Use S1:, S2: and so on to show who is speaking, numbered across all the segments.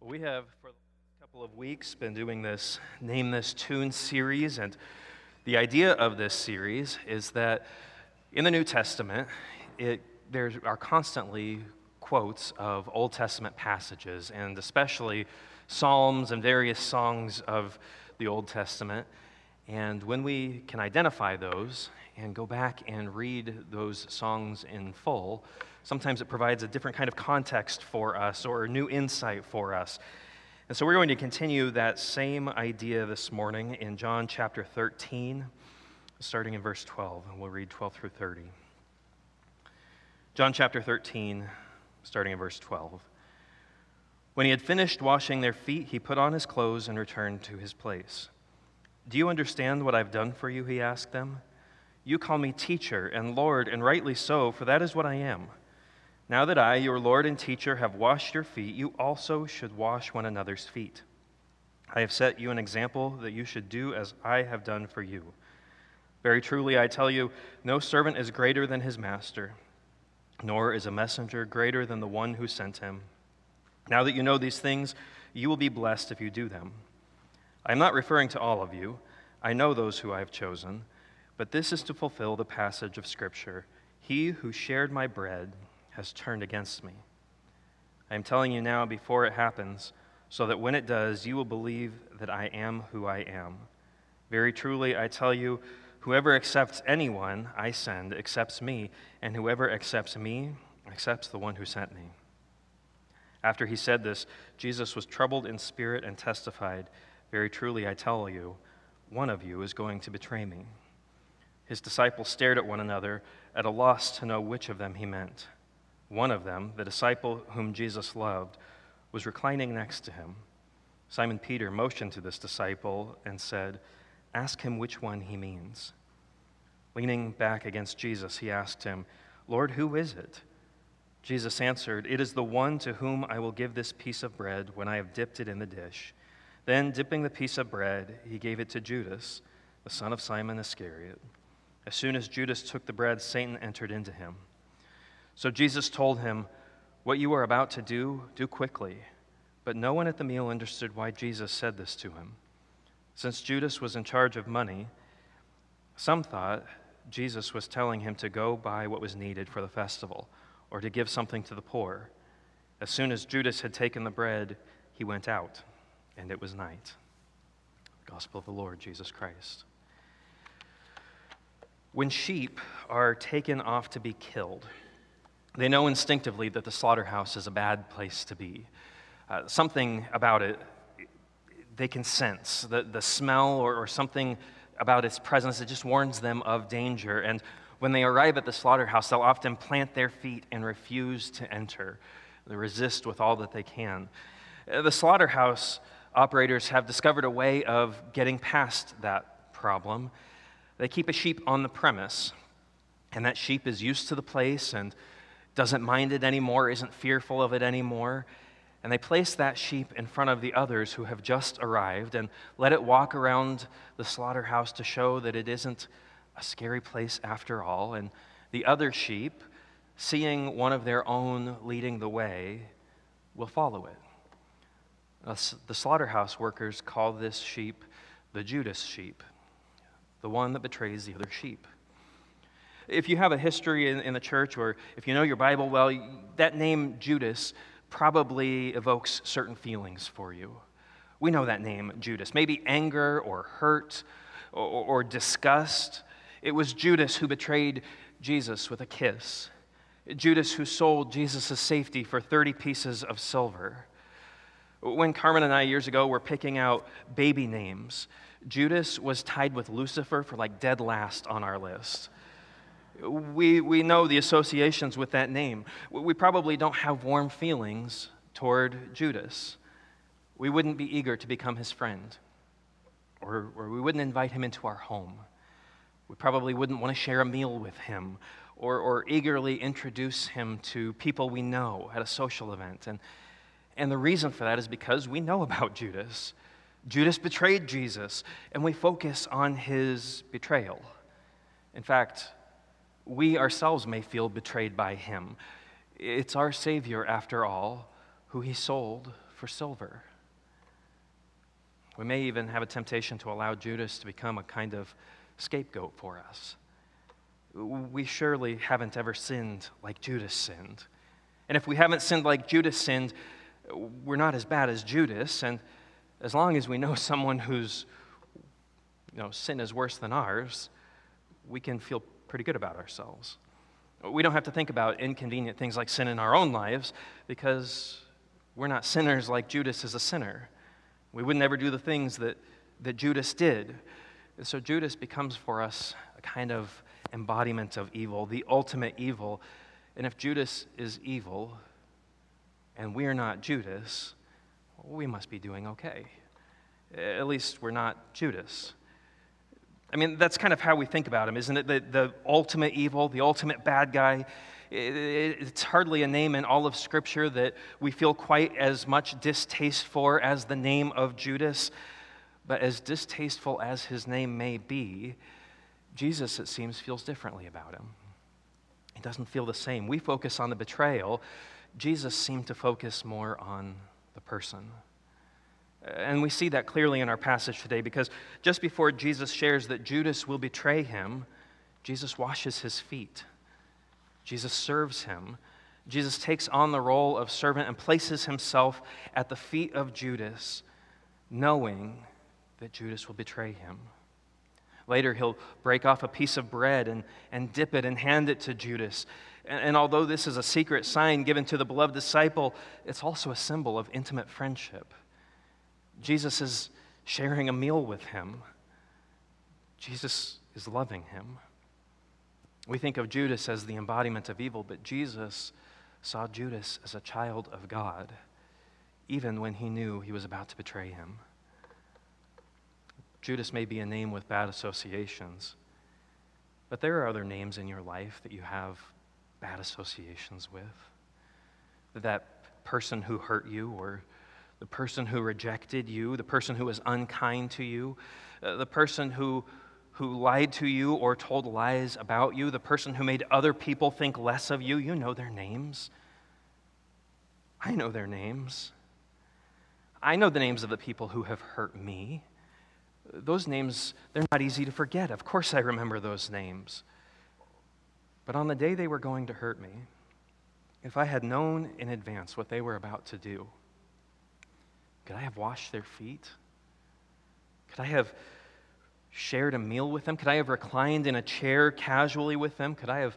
S1: We have, for a couple of weeks, been doing this Name This Tune series. And the idea of this series is that in the New Testament, it, there are constantly quotes of Old Testament passages, and especially psalms and various songs of the Old Testament. And when we can identify those and go back and read those songs in full, sometimes it provides a different kind of context for us or a new insight for us. And so we're going to continue that same idea this morning in John chapter 13, starting in verse 12, and we'll read 12 through 30. John chapter 13, starting in verse 12. When he had finished washing their feet, he put on his clothes and returned to his place. Do you understand what I've done for you? He asked them. You call me teacher and Lord, and rightly so, for that is what I am. Now that I, your Lord and teacher, have washed your feet, you also should wash one another's feet. I have set you an example that you should do as I have done for you. Very truly, I tell you, no servant is greater than his master, nor is a messenger greater than the one who sent him. Now that you know these things, you will be blessed if you do them. I am not referring to all of you. I know those who I have chosen, but this is to fulfill the passage of Scripture He who shared my bread has turned against me. I am telling you now before it happens, so that when it does, you will believe that I am who I am. Very truly, I tell you, whoever accepts anyone I send accepts me, and whoever accepts me accepts the one who sent me. After he said this, Jesus was troubled in spirit and testified, Very truly, I tell you, one of you is going to betray me. His disciples stared at one another, at a loss to know which of them he meant. One of them, the disciple whom Jesus loved, was reclining next to him. Simon Peter motioned to this disciple and said, Ask him which one he means. Leaning back against Jesus, he asked him, Lord, who is it? Jesus answered, It is the one to whom I will give this piece of bread when I have dipped it in the dish. Then, dipping the piece of bread, he gave it to Judas, the son of Simon Iscariot. As soon as Judas took the bread, Satan entered into him. So Jesus told him, What you are about to do, do quickly. But no one at the meal understood why Jesus said this to him. Since Judas was in charge of money, some thought Jesus was telling him to go buy what was needed for the festival or to give something to the poor. As soon as Judas had taken the bread, he went out, and it was night. Gospel of the Lord Jesus Christ. When sheep are taken off to be killed, they know instinctively that the slaughterhouse is a bad place to be. Uh, something about it they can sense, the, the smell or, or something about its presence, it just warns them of danger. And when they arrive at the slaughterhouse, they'll often plant their feet and refuse to enter. They resist with all that they can. Uh, the slaughterhouse operators have discovered a way of getting past that problem. They keep a sheep on the premise, and that sheep is used to the place and doesn't mind it anymore, isn't fearful of it anymore. And they place that sheep in front of the others who have just arrived and let it walk around the slaughterhouse to show that it isn't a scary place after all. And the other sheep, seeing one of their own leading the way, will follow it. The slaughterhouse workers call this sheep the Judas sheep, the one that betrays the other sheep. If you have a history in, in the church or if you know your Bible well, that name Judas probably evokes certain feelings for you. We know that name, Judas. Maybe anger or hurt or, or, disgust. It was Judas who betrayed Jesus with a kiss. Judas who sold Jesus' safety for 30 pieces of silver. When Carmen and I years ago were picking out baby names, Judas was tied with Lucifer for like dead last on our list we, we know the associations with that name. We probably don't have warm feelings toward Judas. We wouldn't be eager to become his friend, or, or we wouldn't invite him into our home. We probably wouldn't want to share a meal with him or, or eagerly introduce him to people we know at a social event. And, and the reason for that is because we know about Judas. Judas betrayed Jesus, and we focus on his betrayal. In fact, we ourselves may feel betrayed by him. It's our Savior, after all, who he sold for silver. We may even have a temptation to allow Judas to become a kind of scapegoat for us. We surely haven't ever sinned like Judas sinned. And if we haven't sinned like Judas sinned, we're not as bad as Judas. And as long as we know someone whose you know, sin is worse than ours, we can feel pretty good about ourselves. We don't have to think about inconvenient things like sin in our own lives because we're not sinners like Judas is a sinner. We would never do the things that, that Judas did. And so Judas becomes for us a kind of embodiment of evil, the ultimate evil. And if Judas is evil and we are not Judas, we must be doing okay. At least we're not Judas. I mean, that's kind of how we think about him, isn't it? The, the ultimate evil, the ultimate bad guy. It, it, it's hardly a name in all of Scripture that we feel quite as much distaste for as the name of Judas. But as distasteful as his name may be, Jesus, it seems, feels differently about him. He doesn't feel the same. We focus on the betrayal, Jesus seemed to focus more on the person. Uh, and we see that clearly in our passage today because just before Jesus shares that Judas will betray him, Jesus washes his feet. Jesus serves him. Jesus takes on the role of servant and places himself at the feet of Judas, knowing that Judas will betray him. Later, he'll break off a piece of bread and, and dip it and hand it to Judas. And, and although this is a secret sign given to the beloved disciple, it's also a symbol of intimate friendship. Jesus is sharing a meal with him, Jesus is loving him. We think of Judas as the embodiment of evil, but Jesus saw Judas as a child of God, even when he knew he was about to betray him. Judas may be a name with bad associations, but there are other names in your life that you have bad associations with. That person who hurt you or the person who rejected you, the person who was unkind to you, uh, the person who, who lied to you or told lies about you, the person who made other people think less of you. You know their names. I know their names. I know the names of the people who have hurt me. Those names, they're not easy to forget. Of course, I remember those names. But on the day they were going to hurt me, if I had known in advance what they were about to do, could I have washed their feet? Could I have shared a meal with them? Could I have reclined in a chair casually with them? Could I have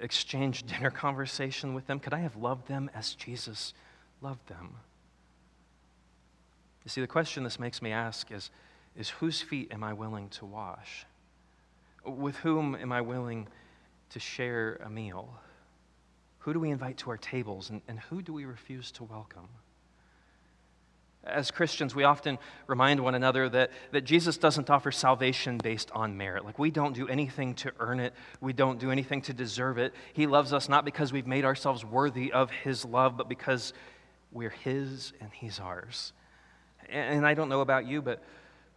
S1: exchanged dinner conversation with them? Could I have loved them as Jesus loved them? You see, the question this makes me ask is, is whose feet am I willing to wash? With whom am I willing to share a meal? Who do we invite to our tables, and, and who do we refuse to welcome? As Christians, we often remind one another that, that Jesus doesn't offer salvation based on merit. Like, we don't do anything to earn it, we don't do anything to deserve it. He loves us not because we've made ourselves worthy of His love, but because we're His and He's ours. And, and I don't know about you, but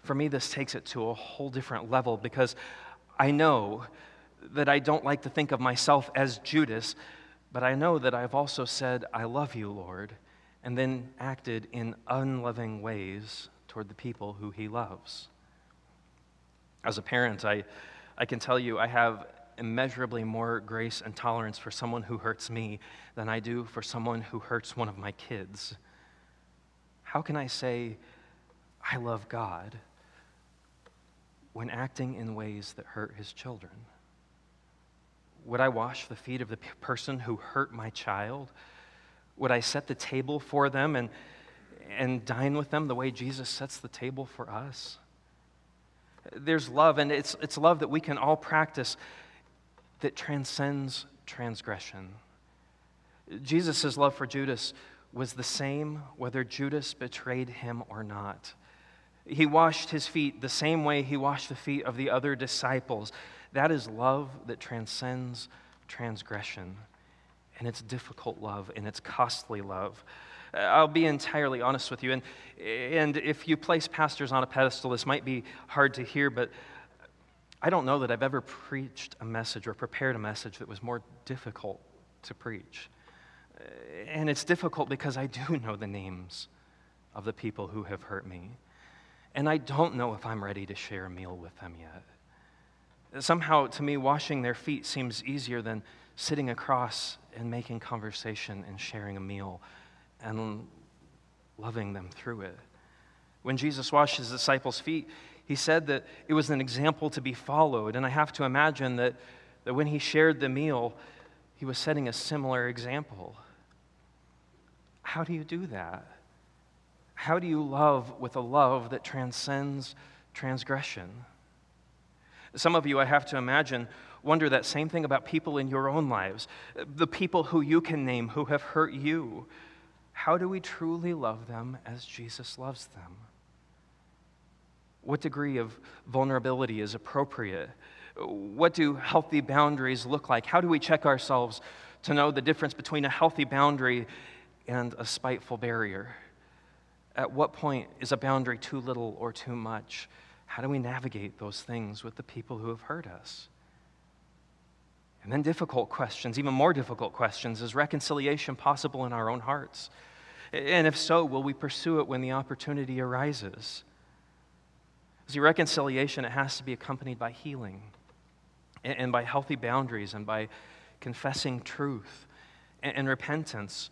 S1: for me, this takes it to a whole different level because I know that I don't like to think of myself as Judas, but I know that I've also said, I love you, Lord and then acted in unloving ways toward the people who he loves. As a parent, I, I can tell you I have immeasurably more grace and tolerance for someone who hurts me than I do for someone who hurts one of my kids. How can I say, I love God, when acting in ways that hurt his children? Would I wash the feet of the person who hurt my child? Would I set the table for them and, and dine with them the way Jesus sets the table for us? There's love, and it's, it's love that we can all practice that transcends transgression. Jesus' love for Judas was the same whether Judas betrayed him or not. He washed his feet the same way he washed the feet of the other disciples. That is love that transcends transgression and it's difficult love and it's costly love. Uh, I'll be entirely honest with you. And, and if you place pastors on a pedestal, this might be hard to hear, but I don't know that I've ever preached a message or prepared a message that was more difficult to preach. And it's difficult because I do know the names of the people who have hurt me. And I don't know if I'm ready to share a meal with them yet. Somehow, to me, washing their feet seems easier than sitting across and making conversation and sharing a meal and loving them through it. When Jesus washed his disciples' feet, he said that it was an example to be followed. And I have to imagine that, that when he shared the meal, he was setting a similar example. How do you do that? How do you love with a love that transcends transgression? Some of you, I have to imagine, wonder that same thing about people in your own lives, the people who you can name who have hurt you. How do we truly love them as Jesus loves them? What degree of vulnerability is appropriate? What do healthy boundaries look like? How do we check ourselves to know the difference between a healthy boundary and a spiteful barrier? At what point is a boundary too little or too much? How do we navigate those things with the people who have hurt us? And then difficult questions, even more difficult questions is reconciliation possible in our own hearts? And if so, will we pursue it when the opportunity arises? See, reconciliation, it has to be accompanied by healing and, by healthy boundaries and by confessing truth and, repentance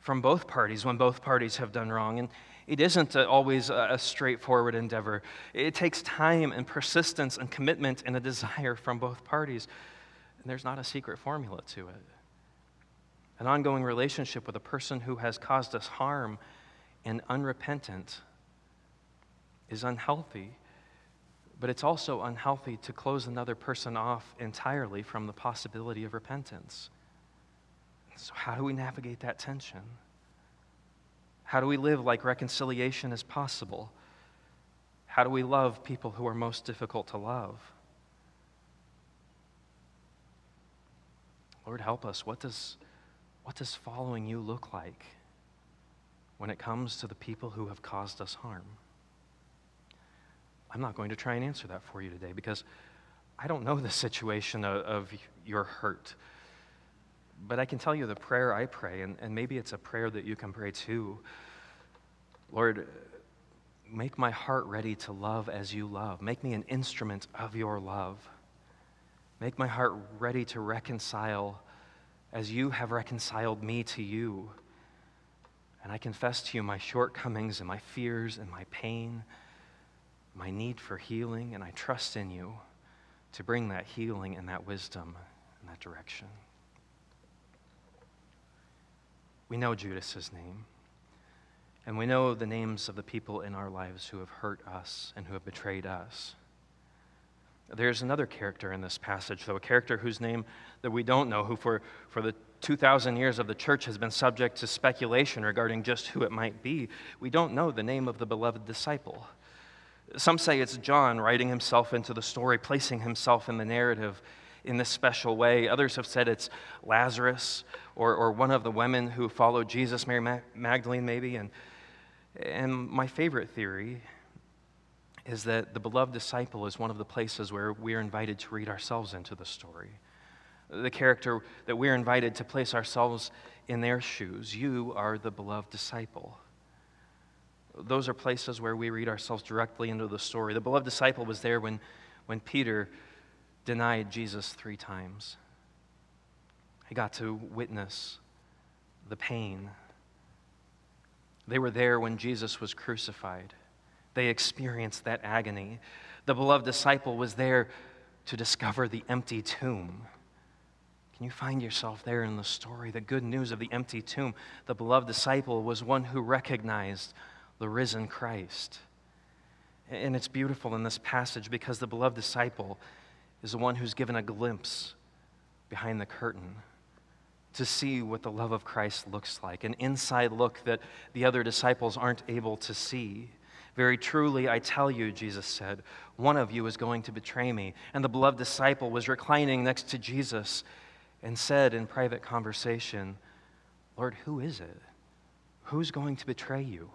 S1: from both parties when both parties have done wrong. And it isn't always a straightforward endeavor. It takes time and persistence and commitment and a desire from both parties. And there's not a secret formula to it. An ongoing relationship with a person who has caused us harm and unrepentant is unhealthy but it's also unhealthy to close another person off entirely from the possibility of repentance. So, how do we navigate that tension? How do we live like reconciliation is possible? How do we love people who are most difficult to love? Lord, help us. What does, what does following you look like when it comes to the people who have caused us harm? I'm not going to try and answer that for you today because I don't know the situation of, of your hurt. But I can tell you the prayer I pray, and, and maybe it's a prayer that you can pray too. Lord, make my heart ready to love as you love. Make me an instrument of your love. Make my heart ready to reconcile as you have reconciled me to you. And I confess to you my shortcomings and my fears and my pain my need for healing, and I trust in you to bring that healing and that wisdom in that direction. We know Judas's name, and we know the names of the people in our lives who have hurt us and who have betrayed us. There's another character in this passage, though, a character whose name that we don't know, who for, for the 2,000 years of the church has been subject to speculation regarding just who it might be. We don't know the name of the beloved disciple. Some say it's John writing himself into the story, placing himself in the narrative in this special way. Others have said it's Lazarus or, or one of the women who followed Jesus, Mary Magdalene, maybe. And, and my favorite theory is that the beloved disciple is one of the places where we are invited to read ourselves into the story. The character that we're invited to place ourselves in their shoes. You are the beloved disciple those are places where we read ourselves directly into the story. The beloved disciple was there when, when Peter denied Jesus three times. He got to witness the pain. They were there when Jesus was crucified. They experienced that agony. The beloved disciple was there to discover the empty tomb. Can you find yourself there in the story? The good news of the empty tomb. The beloved disciple was one who recognized the risen Christ. And it's beautiful in this passage because the beloved disciple is the one who's given a glimpse behind the curtain to see what the love of Christ looks like, an inside look that the other disciples aren't able to see. Very truly, I tell you, Jesus said, one of you is going to betray me. And the beloved disciple was reclining next to Jesus and said in private conversation, Lord, who is it? Who's going to betray you?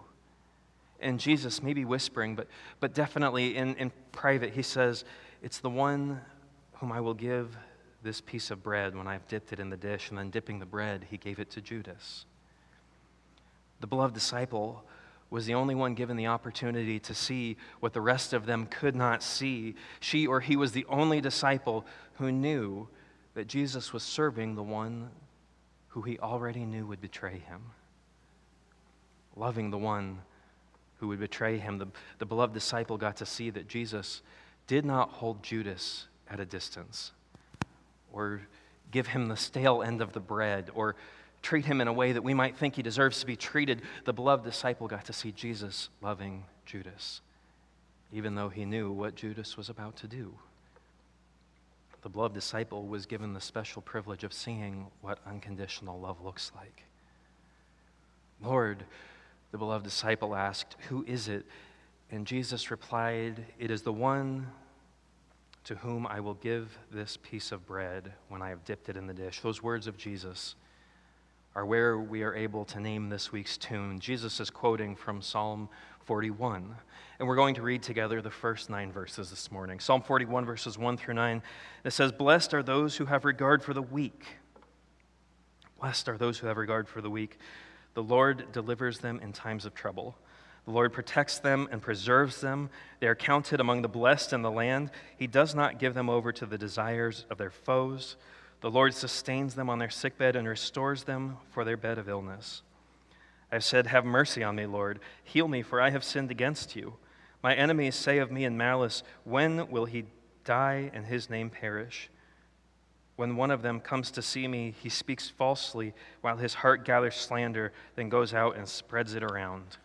S1: and Jesus, maybe whispering, but, but definitely in, in private, he says, It's the one whom I will give this piece of bread when I've dipped it in the dish. And then, dipping the bread, he gave it to Judas. The beloved disciple was the only one given the opportunity to see what the rest of them could not see. She or he was the only disciple who knew that Jesus was serving the one who he already knew would betray him, loving the one who would betray him. The, the beloved disciple got to see that Jesus did not hold Judas at a distance or give him the stale end of the bread or treat him in a way that we might think he deserves to be treated. The beloved disciple got to see Jesus loving Judas, even though he knew what Judas was about to do. The beloved disciple was given the special privilege of seeing what unconditional love looks like. Lord, the beloved disciple asked, Who is it? And Jesus replied, It is the one to whom I will give this piece of bread when I have dipped it in the dish. Those words of Jesus are where we are able to name this week's tune. Jesus is quoting from Psalm 41. And we're going to read together the first nine verses this morning. Psalm 41, verses 1 through 9. It says, Blessed are those who have regard for the weak. Blessed are those who have regard for the weak. The Lord delivers them in times of trouble. The Lord protects them and preserves them. They are counted among the blessed in the land. He does not give them over to the desires of their foes. The Lord sustains them on their sickbed and restores them for their bed of illness. I have said, Have mercy on me, Lord. Heal me, for I have sinned against you. My enemies say of me in malice, When will he die and his name perish? When one of them comes to see me, he speaks falsely, while his heart gathers slander, then goes out and spreads it around.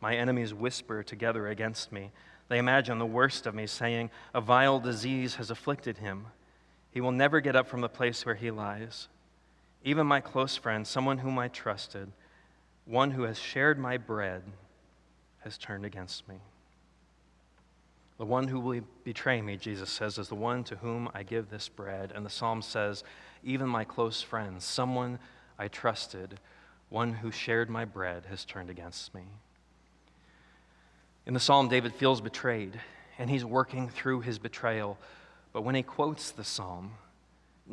S1: My enemies whisper together against me. They imagine the worst of me, saying, A vile disease has afflicted him. He will never get up from the place where he lies. Even my close friend, someone whom I trusted, one who has shared my bread, has turned against me. The one who will betray me, Jesus says, is the one to whom I give this bread. And the psalm says, Even my close friend, someone I trusted, one who shared my bread, has turned against me. In the psalm, David feels betrayed, and he's working through his betrayal but when he quotes the psalm,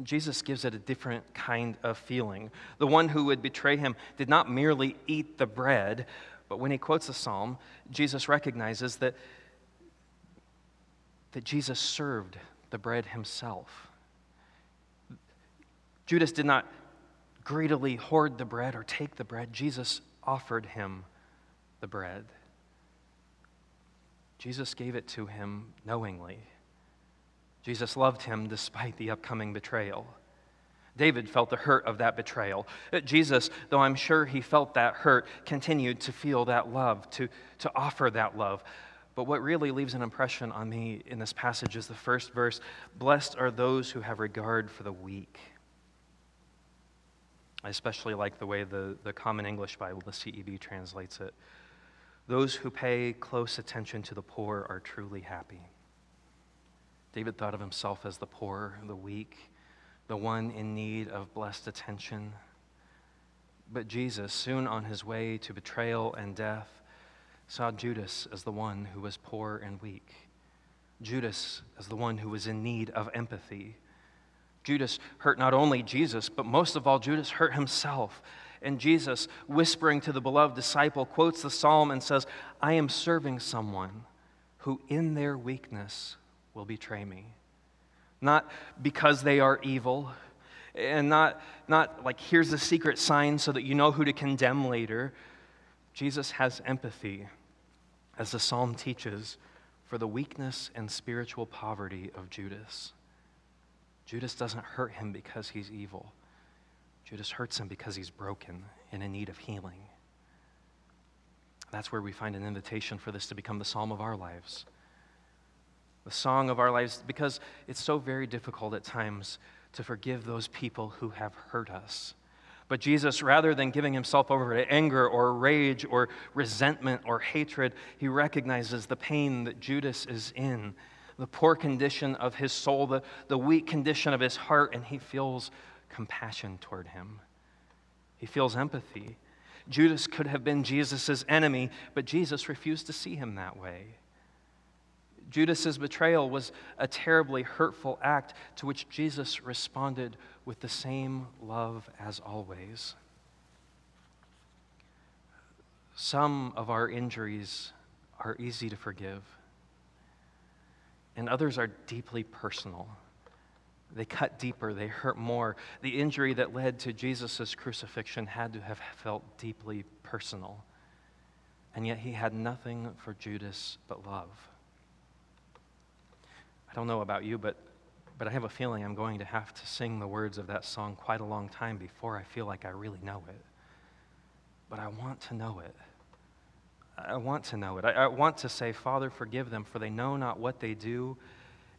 S1: Jesus gives it a different kind of feeling. The one who would betray him did not merely eat the bread, but when he quotes the psalm, Jesus recognizes that, that Jesus served the bread himself. Judas did not greedily hoard the bread or take the bread, Jesus offered him the bread. Jesus gave it to him knowingly. Jesus loved him despite the upcoming betrayal. David felt the hurt of that betrayal. Jesus, though I'm sure he felt that hurt, continued to feel that love, to, to offer that love. But what really leaves an impression on me in this passage is the first verse Blessed are those who have regard for the weak. I especially like the way the, the Common English Bible, the CEB, translates it. Those who pay close attention to the poor are truly happy. David thought of himself as the poor, the weak, the one in need of blessed attention. But Jesus, soon on his way to betrayal and death, saw Judas as the one who was poor and weak. Judas as the one who was in need of empathy. Judas hurt not only Jesus, but most of all, Judas hurt himself. And Jesus, whispering to the beloved disciple, quotes the psalm and says, I am serving someone who in their weakness will betray me. Not because they are evil, and not, not like here's the secret sign so that you know who to condemn later. Jesus has empathy, as the psalm teaches, for the weakness and spiritual poverty of Judas. Judas doesn't hurt him because he's evil. Judas hurts him because he's broken and in need of healing. That's where we find an invitation for this to become the psalm of our lives the song of our lives, because it's so very difficult at times to forgive those people who have hurt us. But Jesus, rather than giving himself over to anger or rage or resentment or hatred, he recognizes the pain that Judas is in, the poor condition of his soul, the, the weak condition of his heart, and he feels compassion toward him. He feels empathy. Judas could have been Jesus' enemy, but Jesus refused to see him that way. Judas's betrayal was a terribly hurtful act to which Jesus responded with the same love as always. Some of our injuries are easy to forgive, and others are deeply personal. They cut deeper, they hurt more. The injury that led to Jesus' crucifixion had to have felt deeply personal. And yet he had nothing for Judas but love. I don't know about you, but, but I have a feeling I'm going to have to sing the words of that song quite a long time before I feel like I really know it. But I want to know it. I want to know it. I, I want to say, Father, forgive them, for they know not what they do,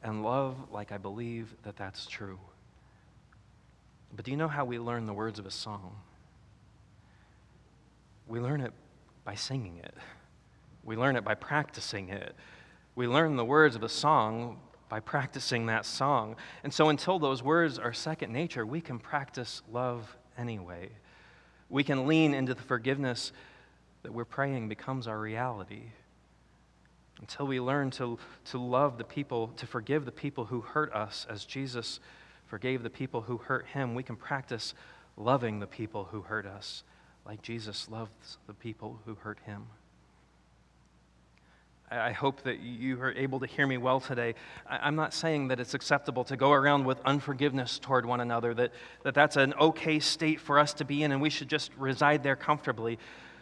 S1: and love like I believe that that's true. But do you know how we learn the words of a song? We learn it by singing it, we learn it by practicing it. We learn the words of a song by practicing that song. And so, until those words are second nature, we can practice love anyway. We can lean into the forgiveness that we're praying becomes our reality. Until we learn to, to love the people, to forgive the people who hurt us as Jesus forgave the people who hurt him, we can practice loving the people who hurt us like Jesus loves the people who hurt him. I hope that you are able to hear me well today. I'm not saying that it's acceptable to go around with unforgiveness toward one another, that, that that's an okay state for us to be in and we should just reside there comfortably.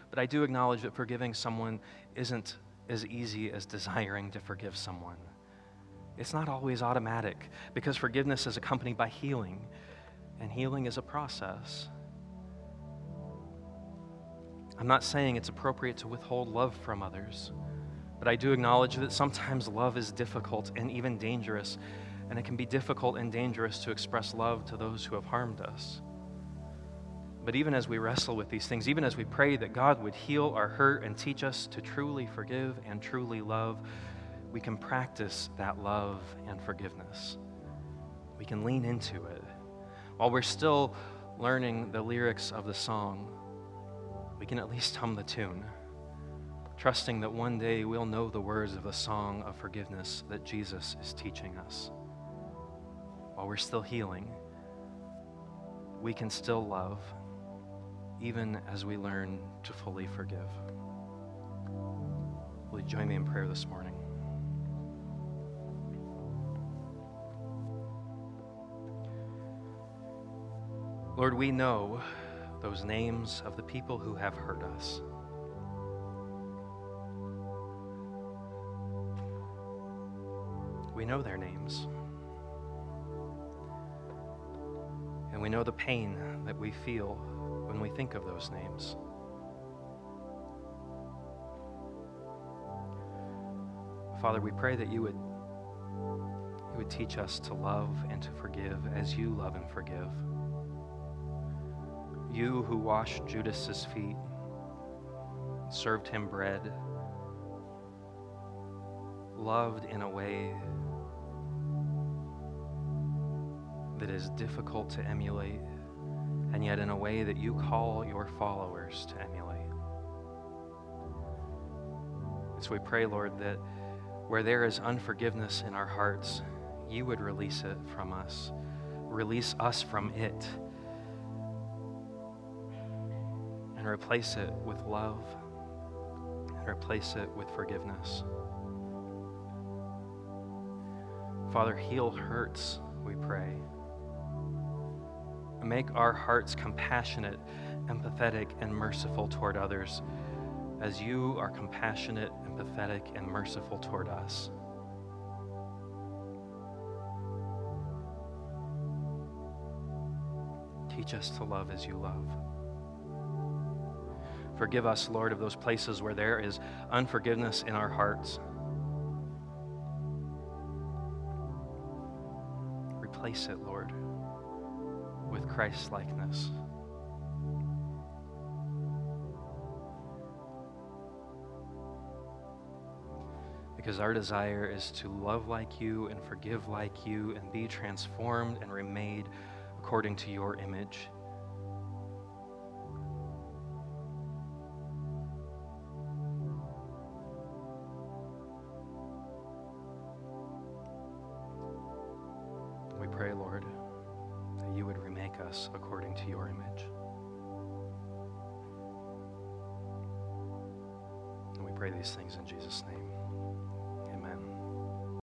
S1: But I do acknowledge that forgiving someone isn't as easy as desiring to forgive someone. It's not always automatic because forgiveness is accompanied by healing, and healing is a process. I'm not saying it's appropriate to withhold love from others, but I do acknowledge that sometimes love is difficult and even dangerous, and it can be difficult and dangerous to express love to those who have harmed us. But even as we wrestle with these things, even as we pray that God would heal our hurt and teach us to truly forgive and truly love, we can practice that love and forgiveness. We can lean into it. While we're still learning the lyrics of the song, we can at least hum the tune, trusting that one day we'll know the words of the song of forgiveness that Jesus is teaching us. While we're still healing, we can still love even as we learn to fully forgive. Will you join me in prayer this morning? Lord, we know those names of the people who have hurt us. We know their names. And we know the pain that we feel when we think of those names. Father, we pray that you would, you would teach us to love and to forgive as you love and forgive. You who washed Judas's feet, served him bread, loved in a way that is difficult to emulate and yet in a way that you call your followers to emulate. And so we pray, Lord, that where there is unforgiveness in our hearts, you would release it from us, release us from it, and replace it with love, and replace it with forgiveness. Father, heal hurts, we pray. Make our hearts compassionate, empathetic, and merciful toward others as you are compassionate, empathetic, and merciful toward us. Teach us to love as you love. Forgive us, Lord, of those places where there is unforgiveness in our hearts. Replace it, Lord with Christ's likeness. Because our desire is to love like you and forgive like you and be transformed and remade according to your image.